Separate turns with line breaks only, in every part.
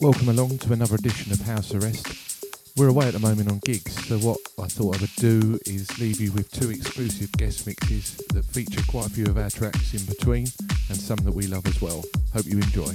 Welcome along to another edition of House Arrest. We're away at the moment on gigs, so what I thought I would do is leave you with two exclusive guest mixes that feature quite a few of our tracks in between and some that we love as well. Hope you enjoy.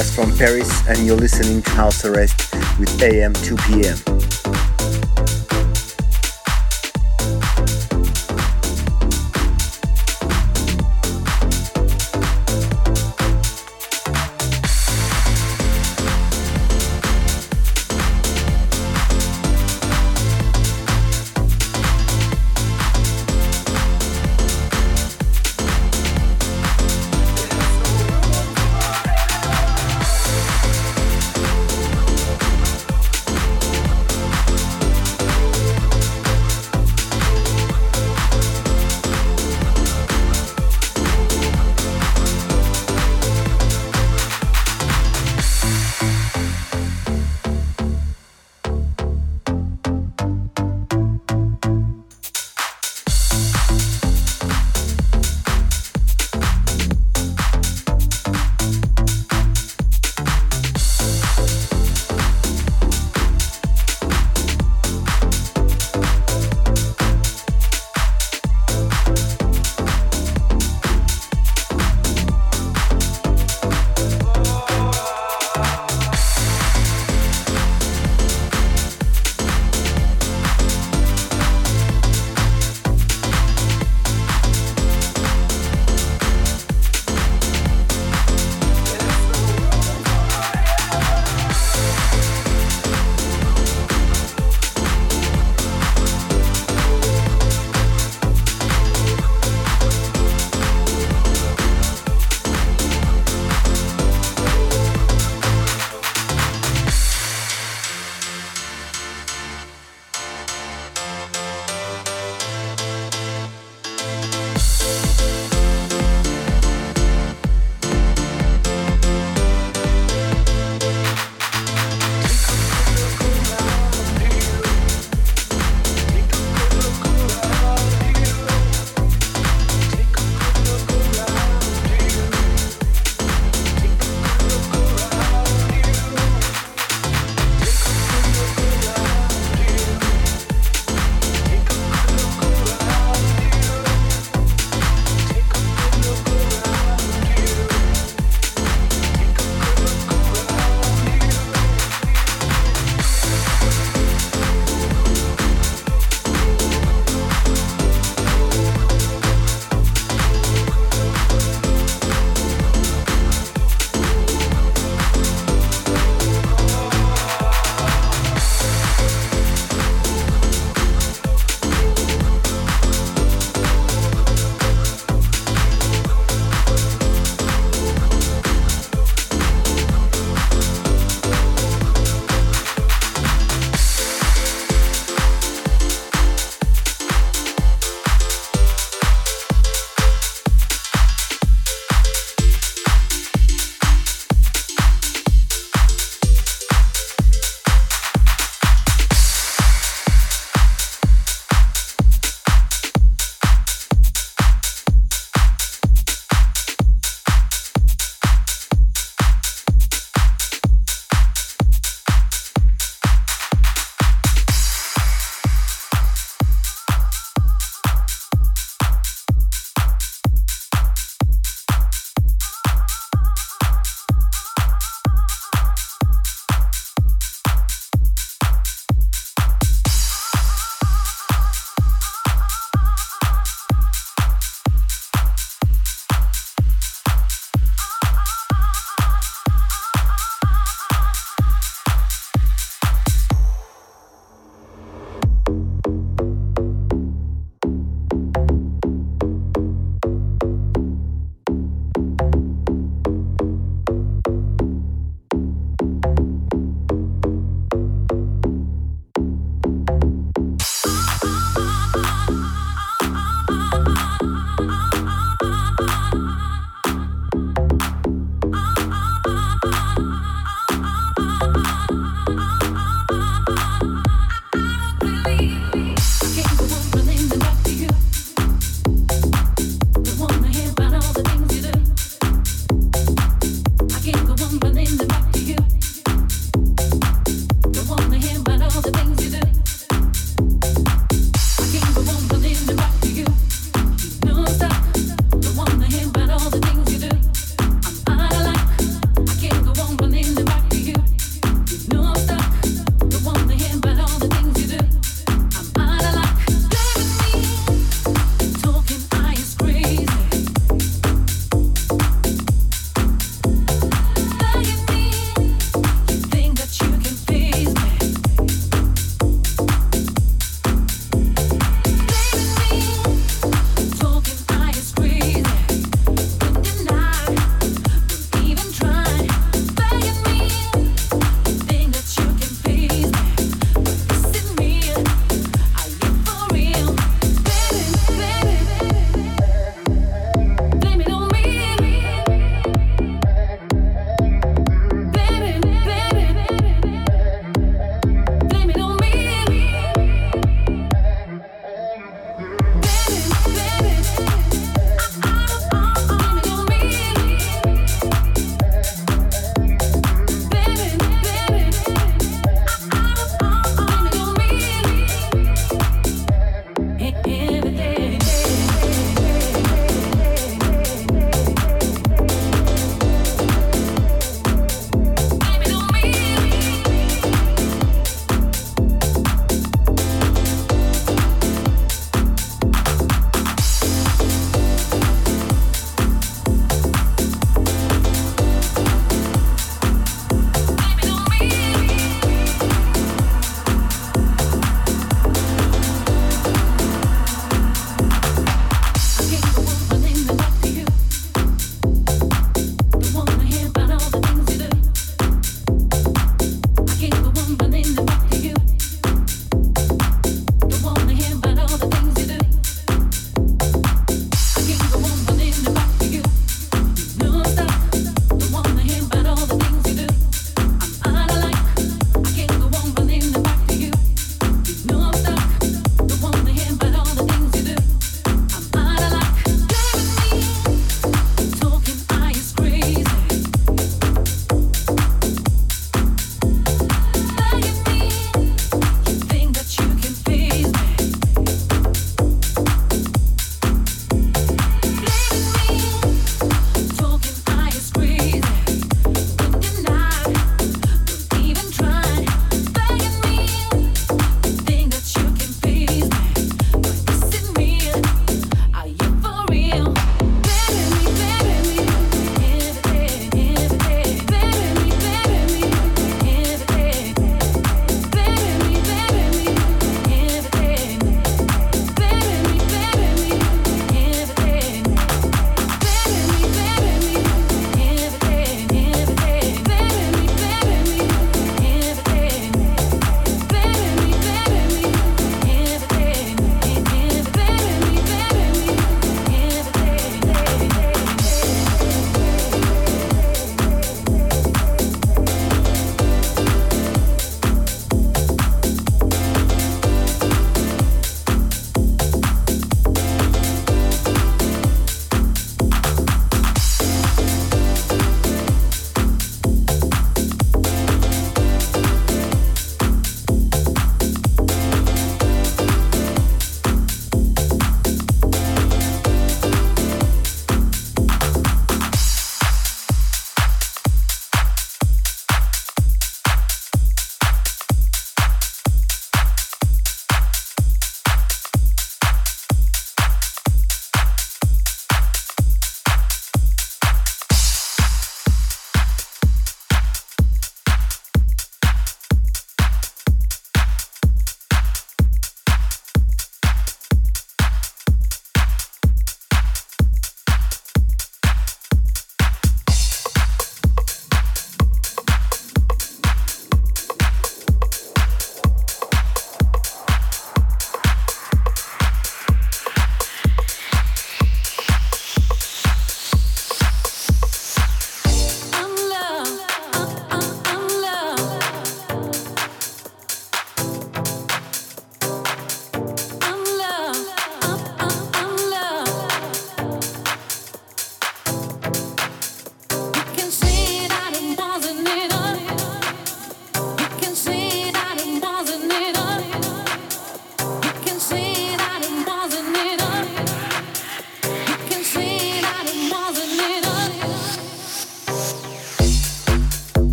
Is from Paris, and you're listening to House Arrest with AM 2 PM.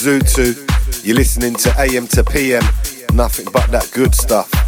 Zutu. You're listening to AM to PM, nothing but that good stuff.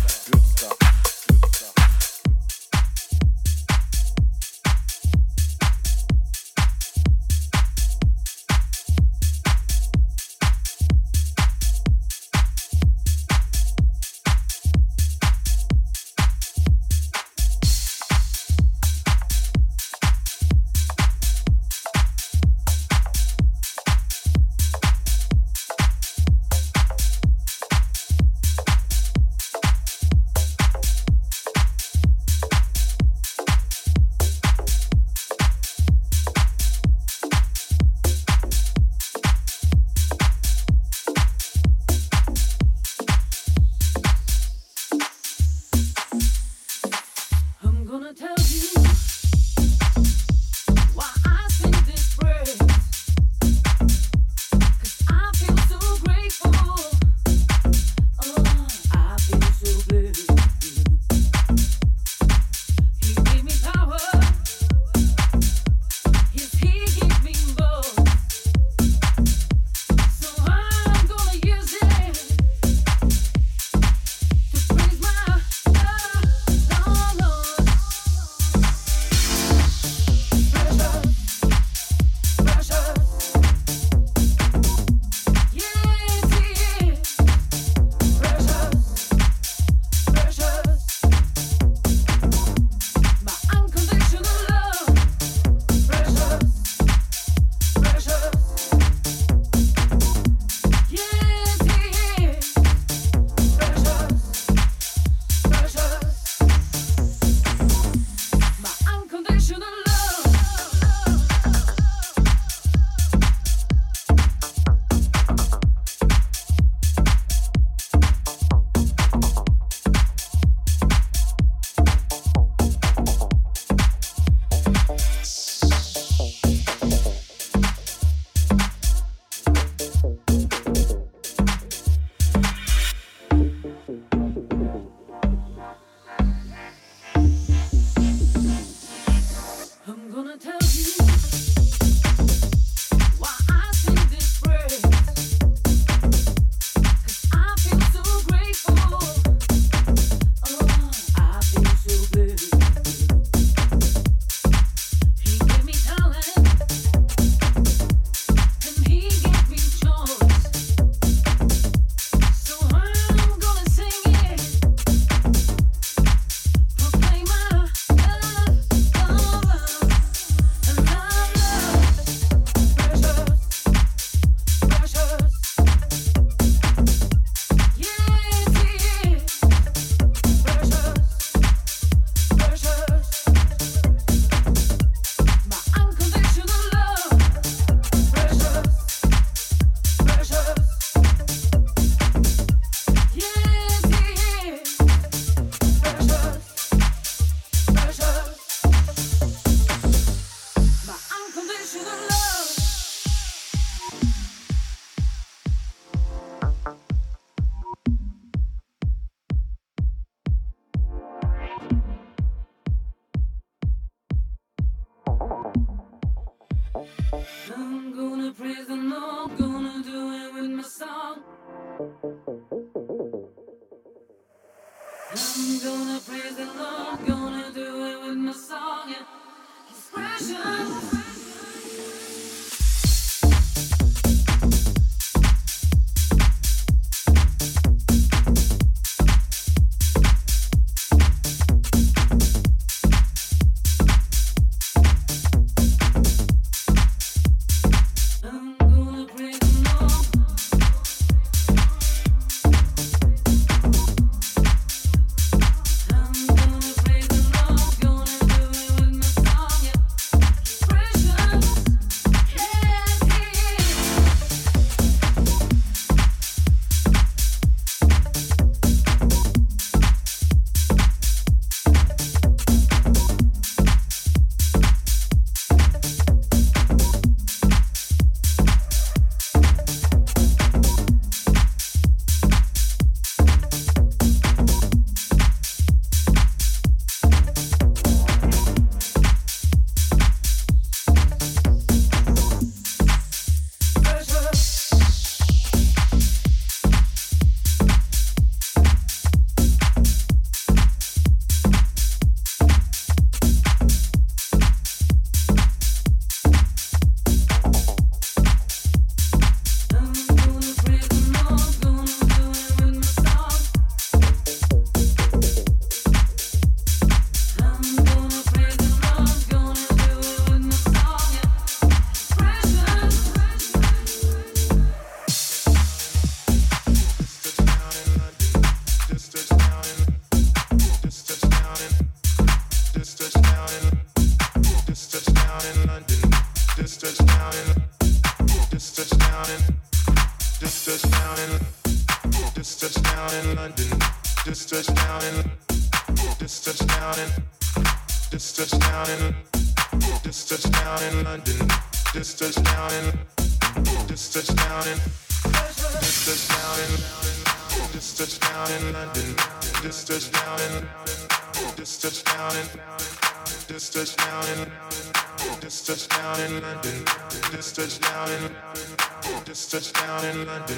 Just touched down in Just touched down in London.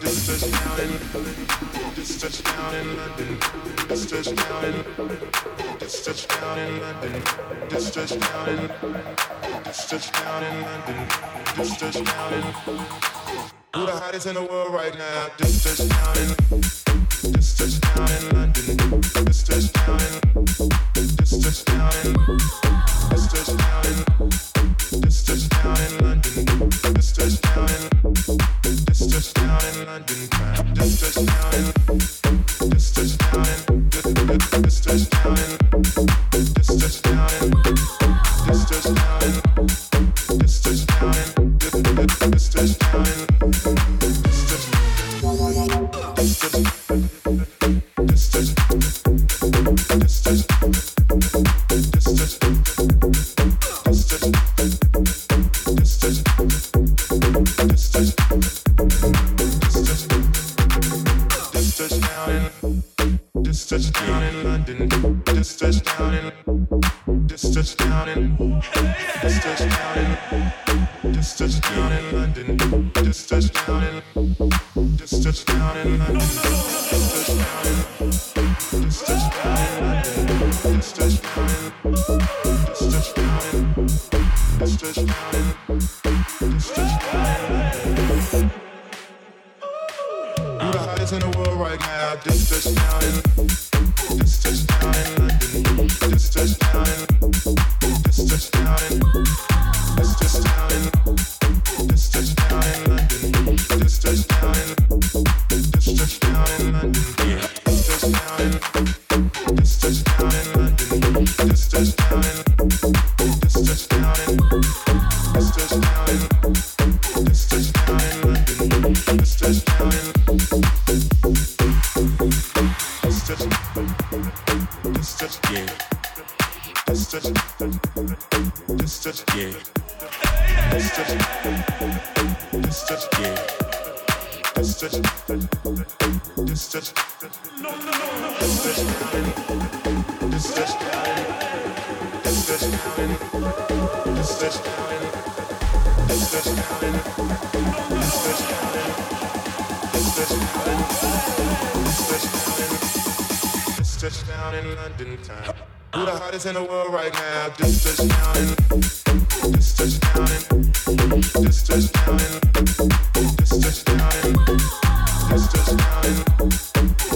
Just touch down in Just touch down in London. Just touch down in Just touch down in London. Just touch down in Just touch down in London. Just touch down in Who the hottest in the world right now? Just touch down in Just touched down in London. Just touch down in Just touch down in Just touched down in this just down in London, crime. This just down in London.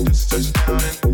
just is telling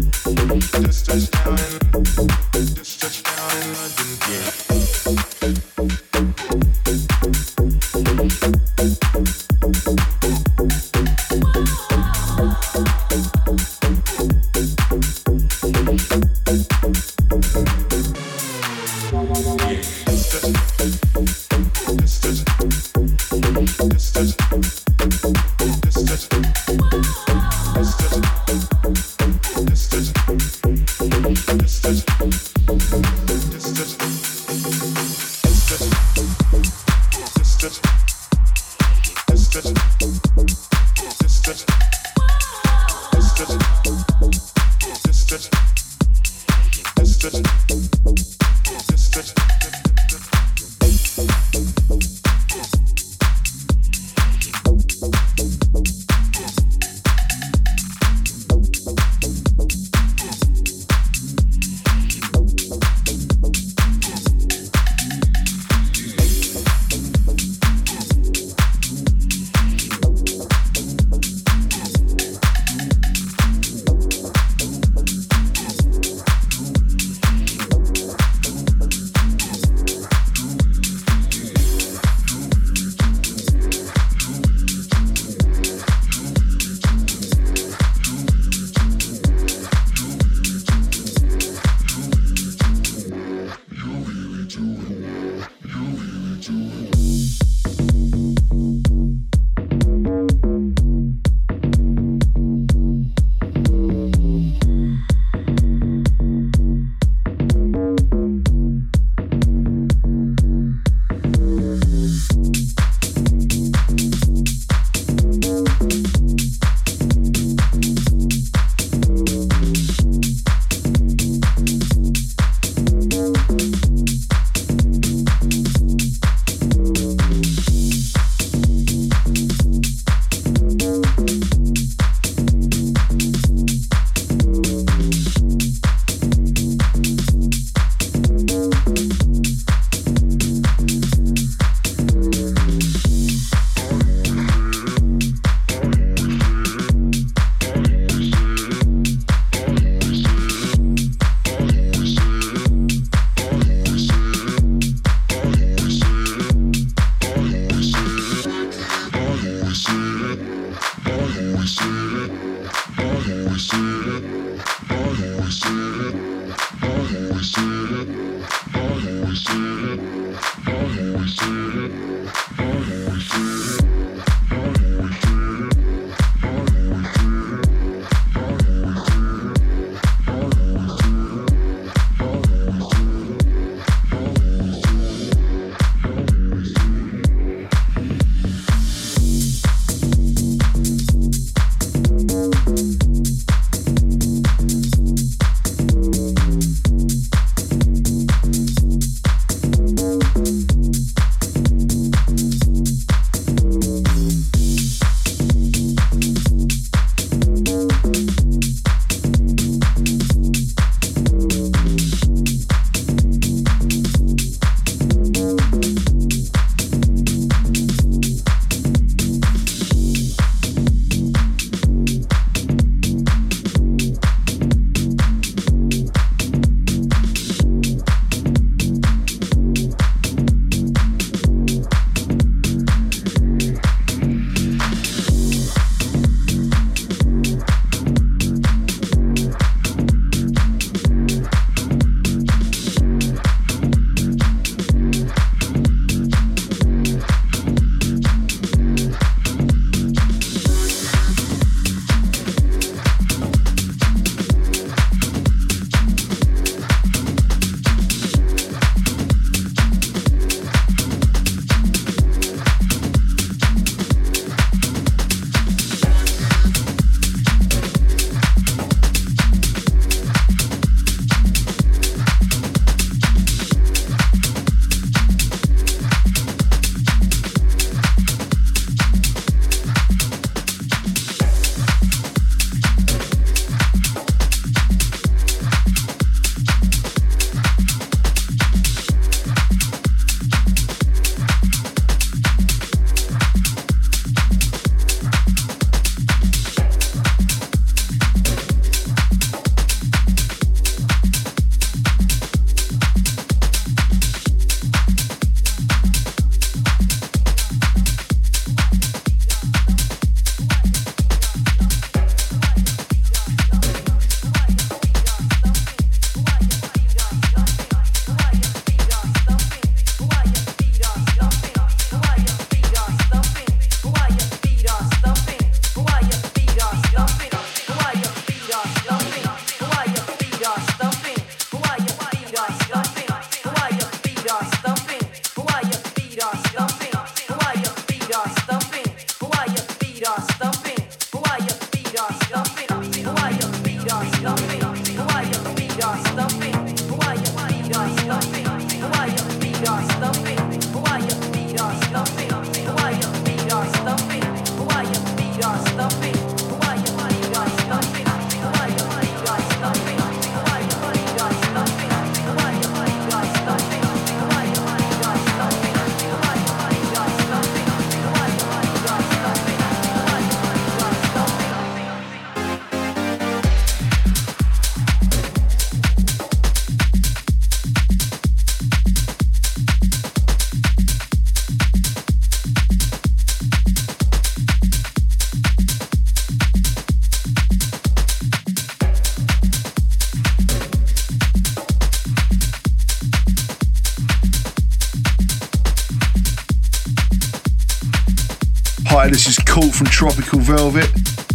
From Tropical Velvet,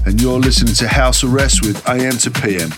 and you're listening to House Arrest with AM to PM.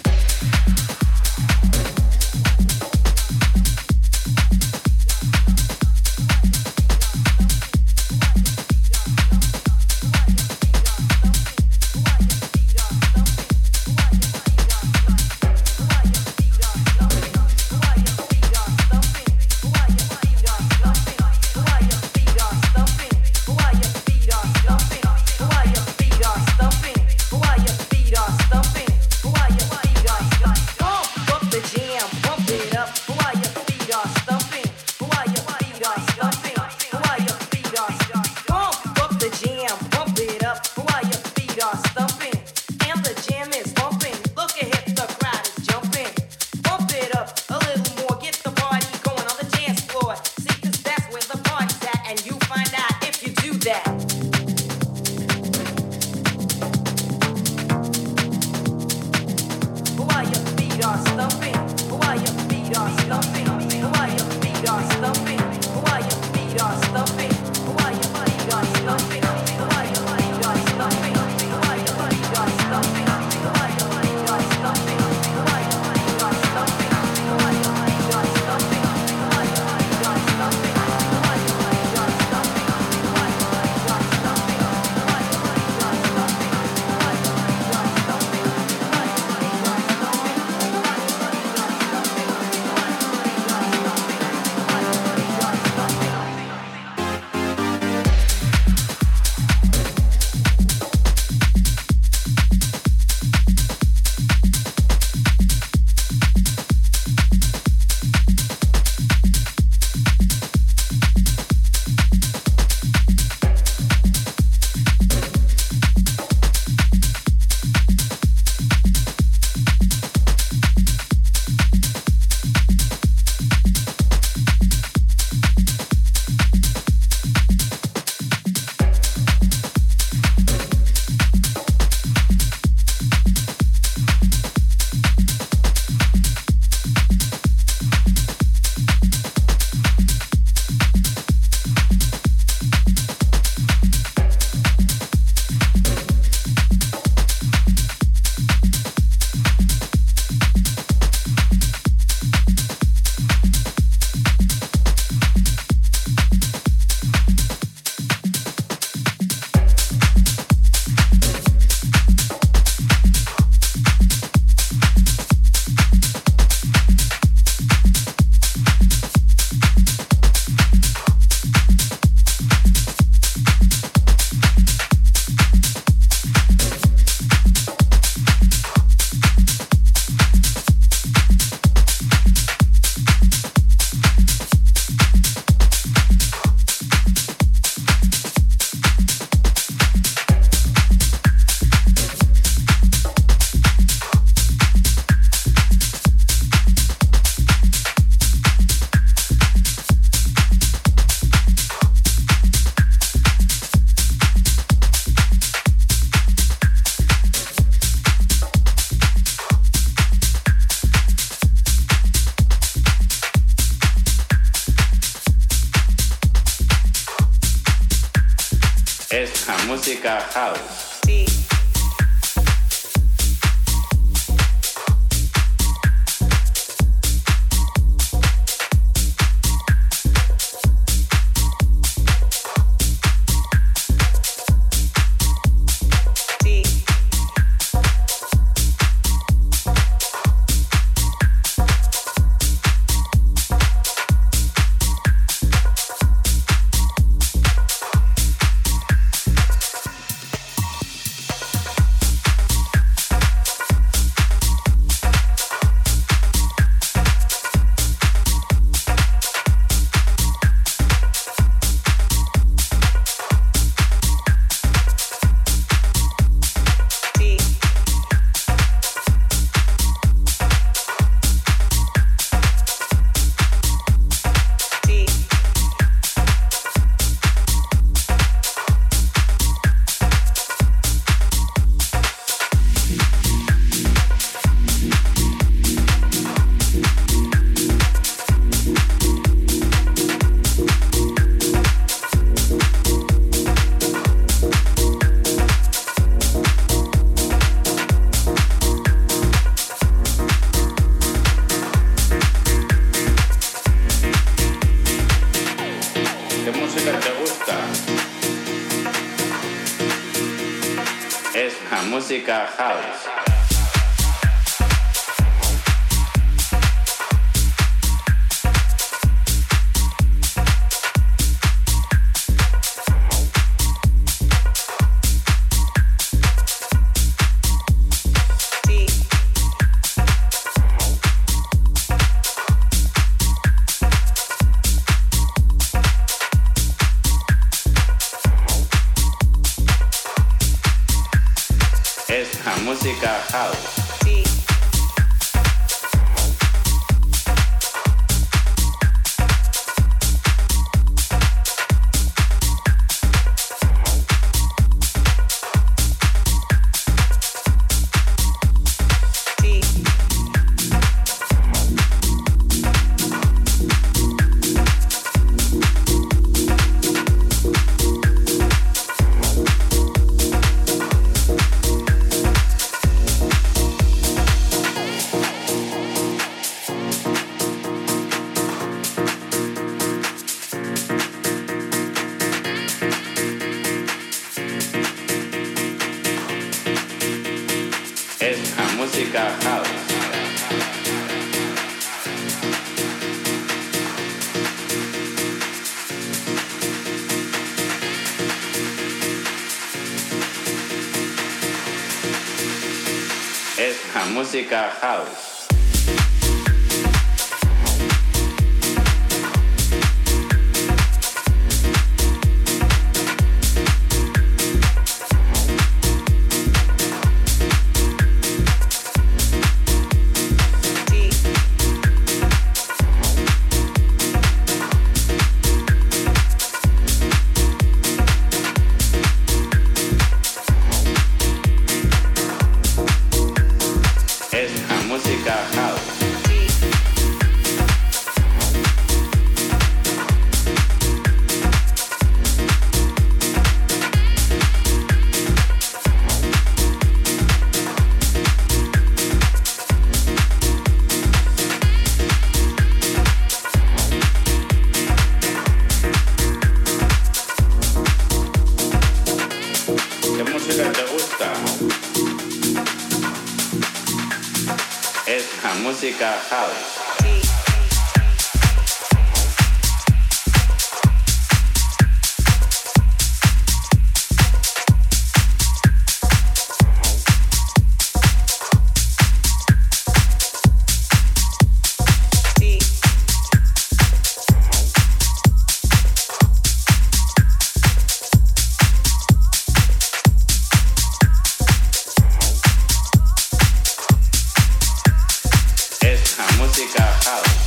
música house.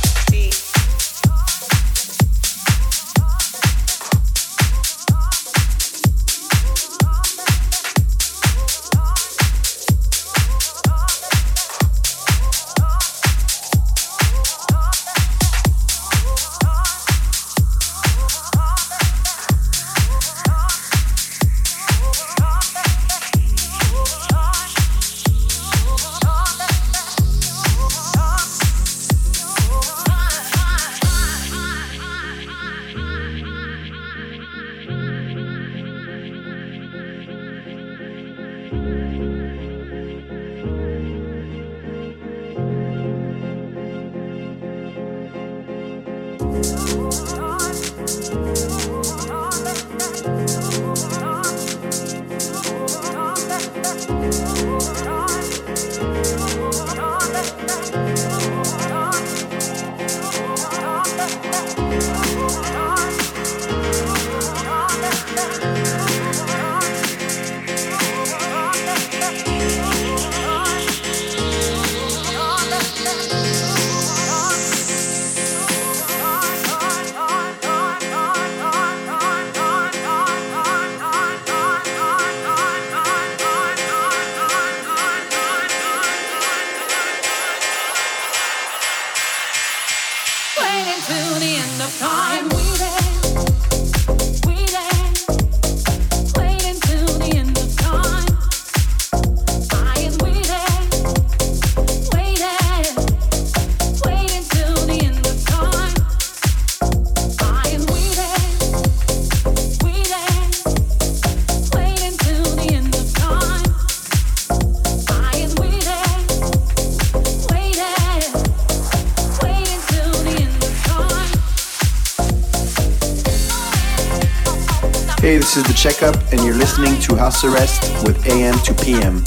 Checkup, and you're listening to House Arrest with AM to PM.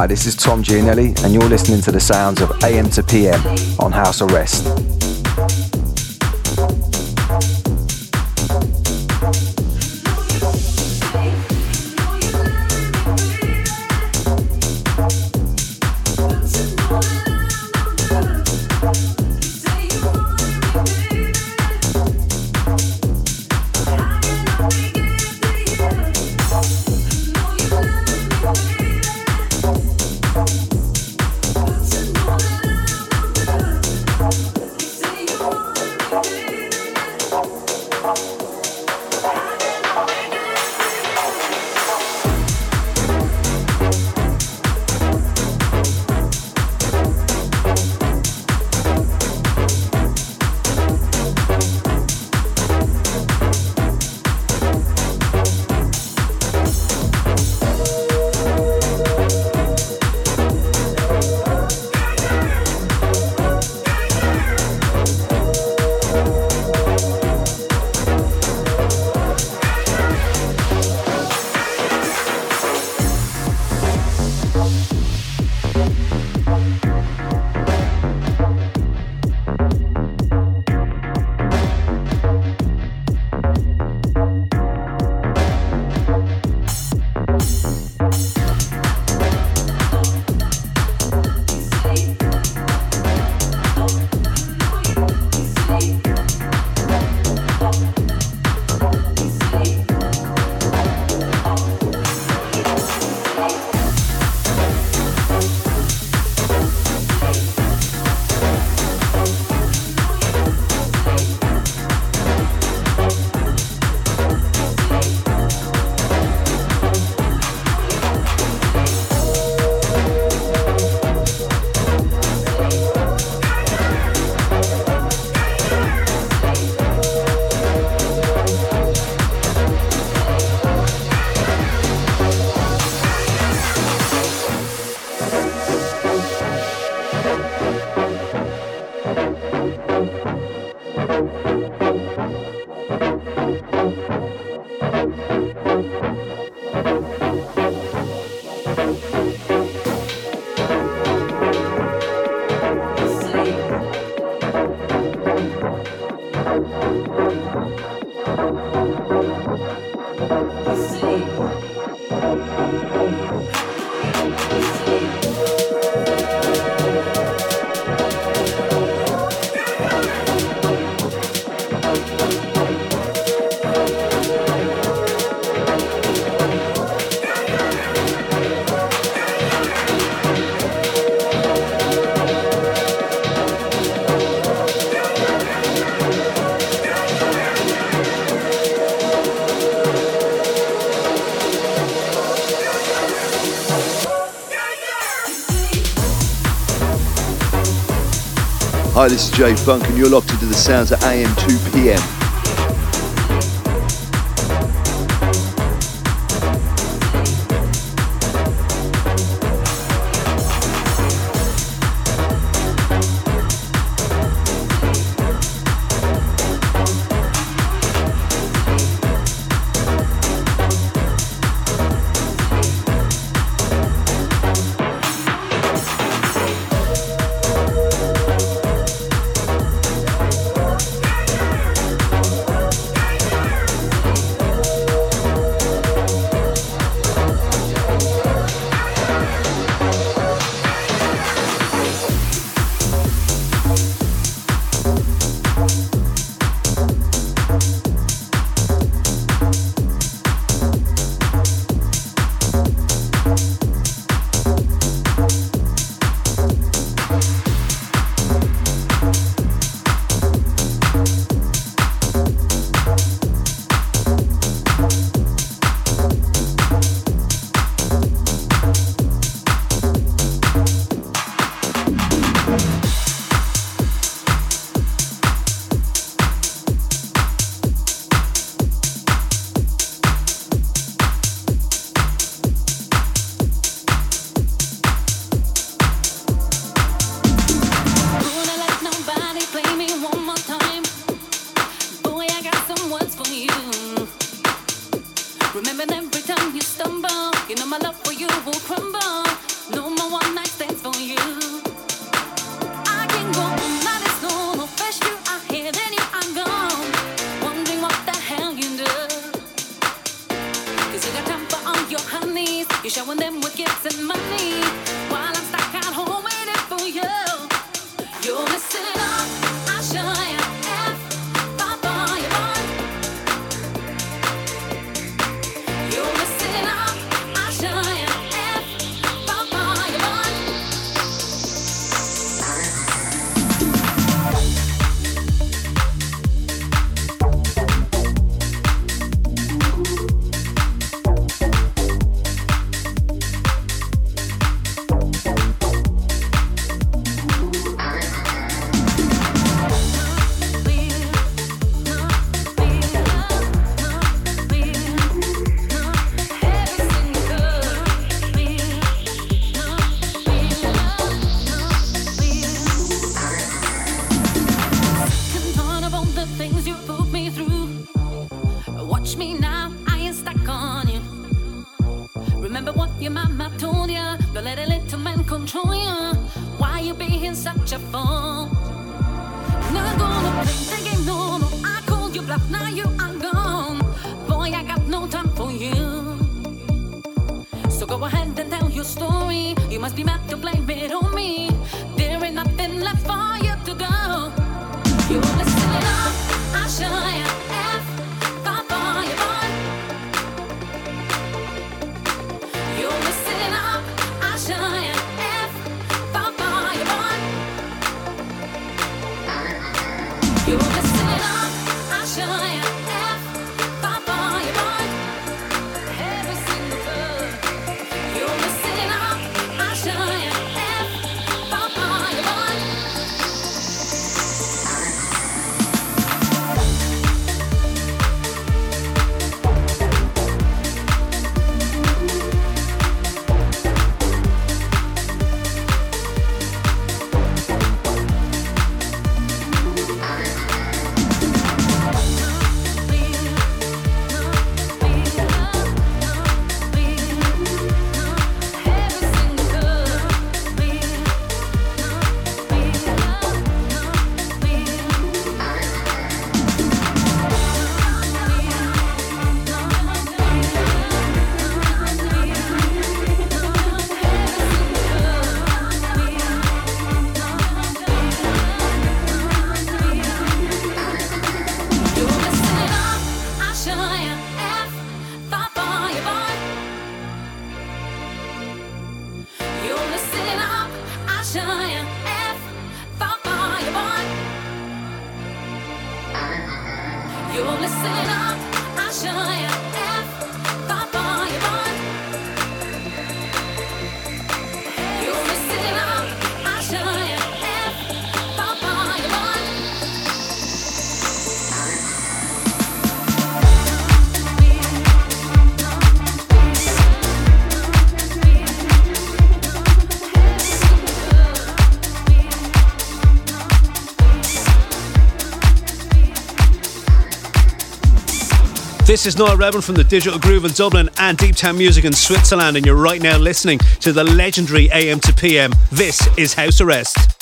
Hi, this is Tom Gianelli, and you're listening to the sounds of AM to PM on House Arrest.
Hi, this is Jay Funk, and you're locked into the sounds at AM 2 PM.
stumble. You know my love for you will crumble.
This is Noah Redman from the Digital Groove in Dublin and Deep Town Music in Switzerland, and you're right now listening to the legendary AM to PM. This is House Arrest.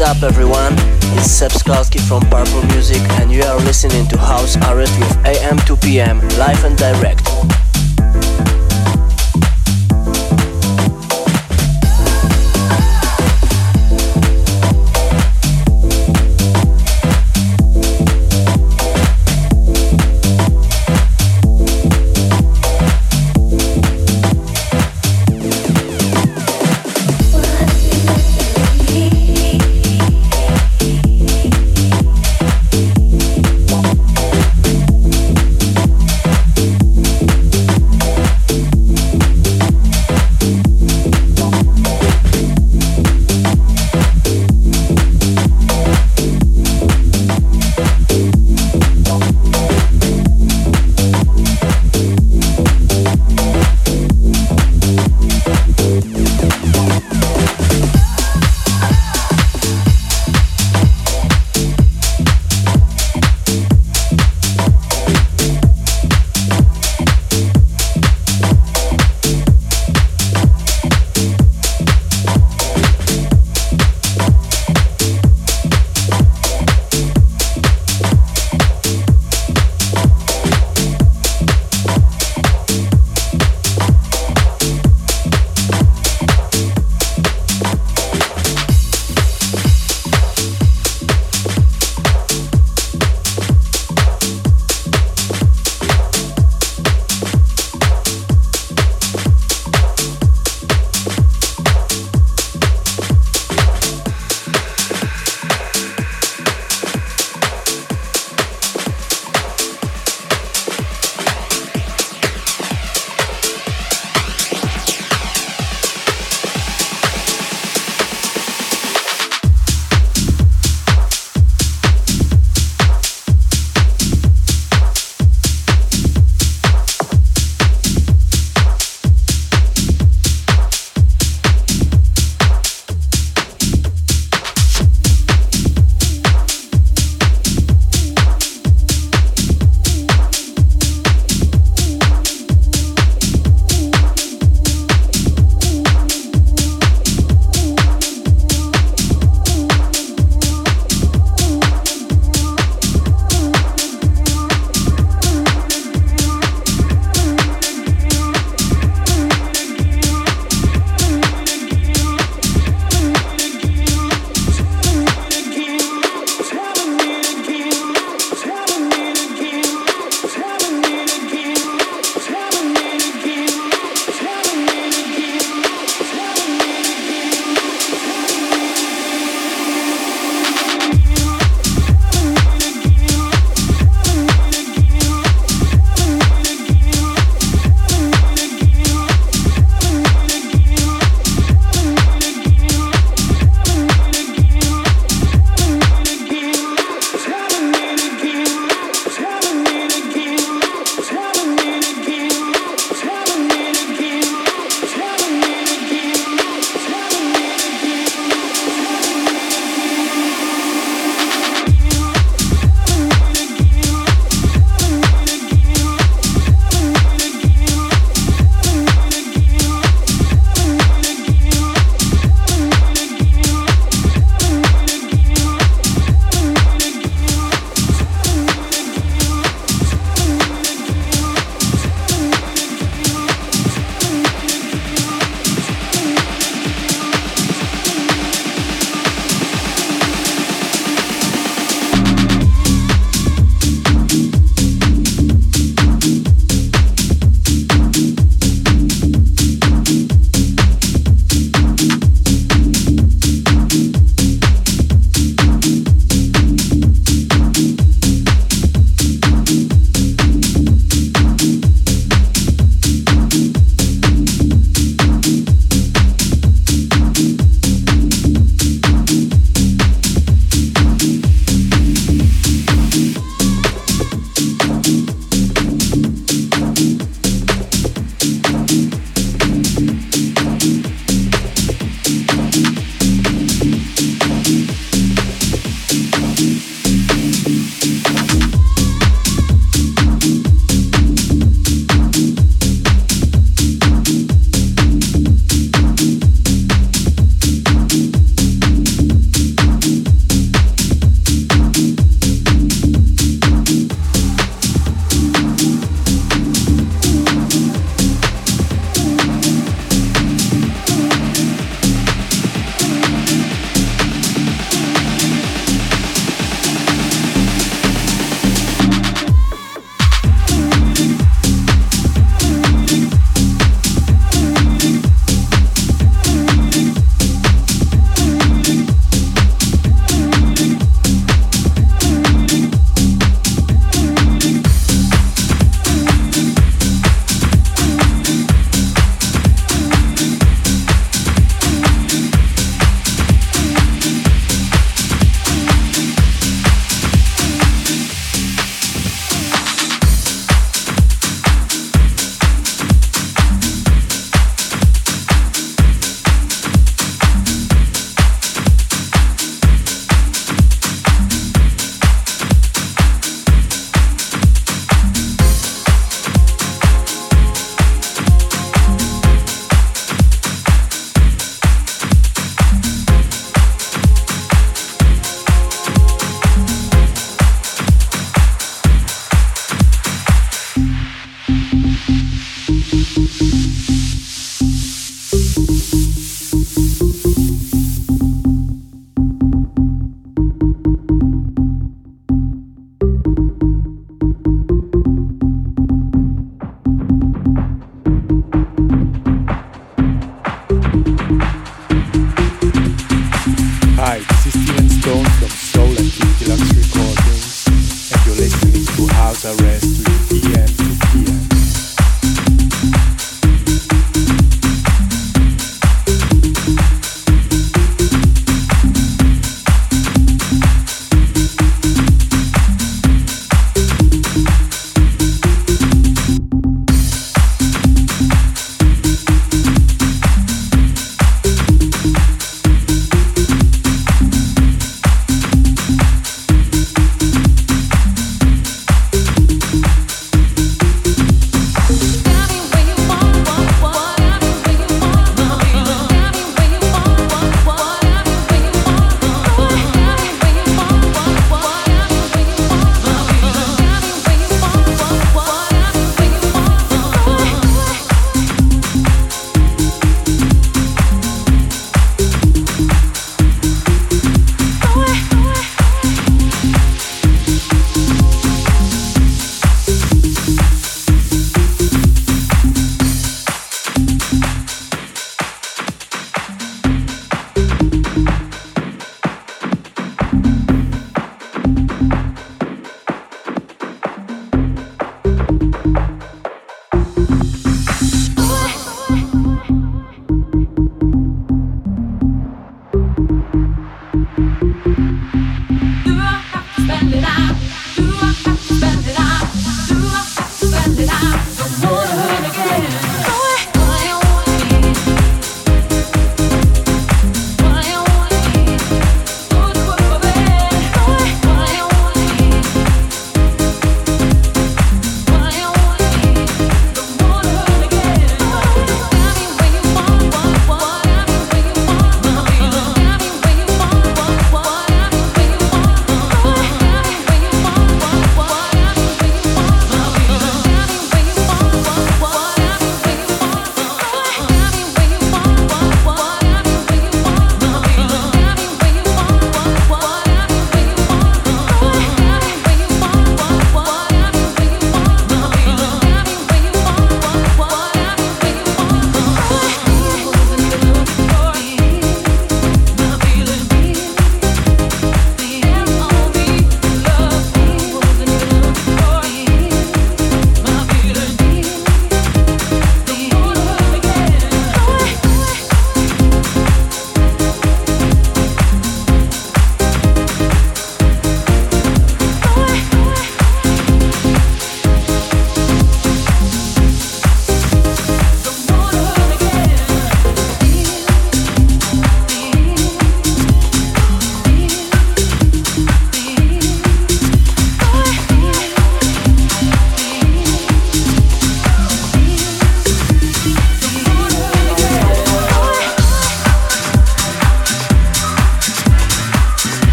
Up everyone? It's Seb Skalski from Purple Music and you are listening to House Arrest with AM 2 PM live and direct.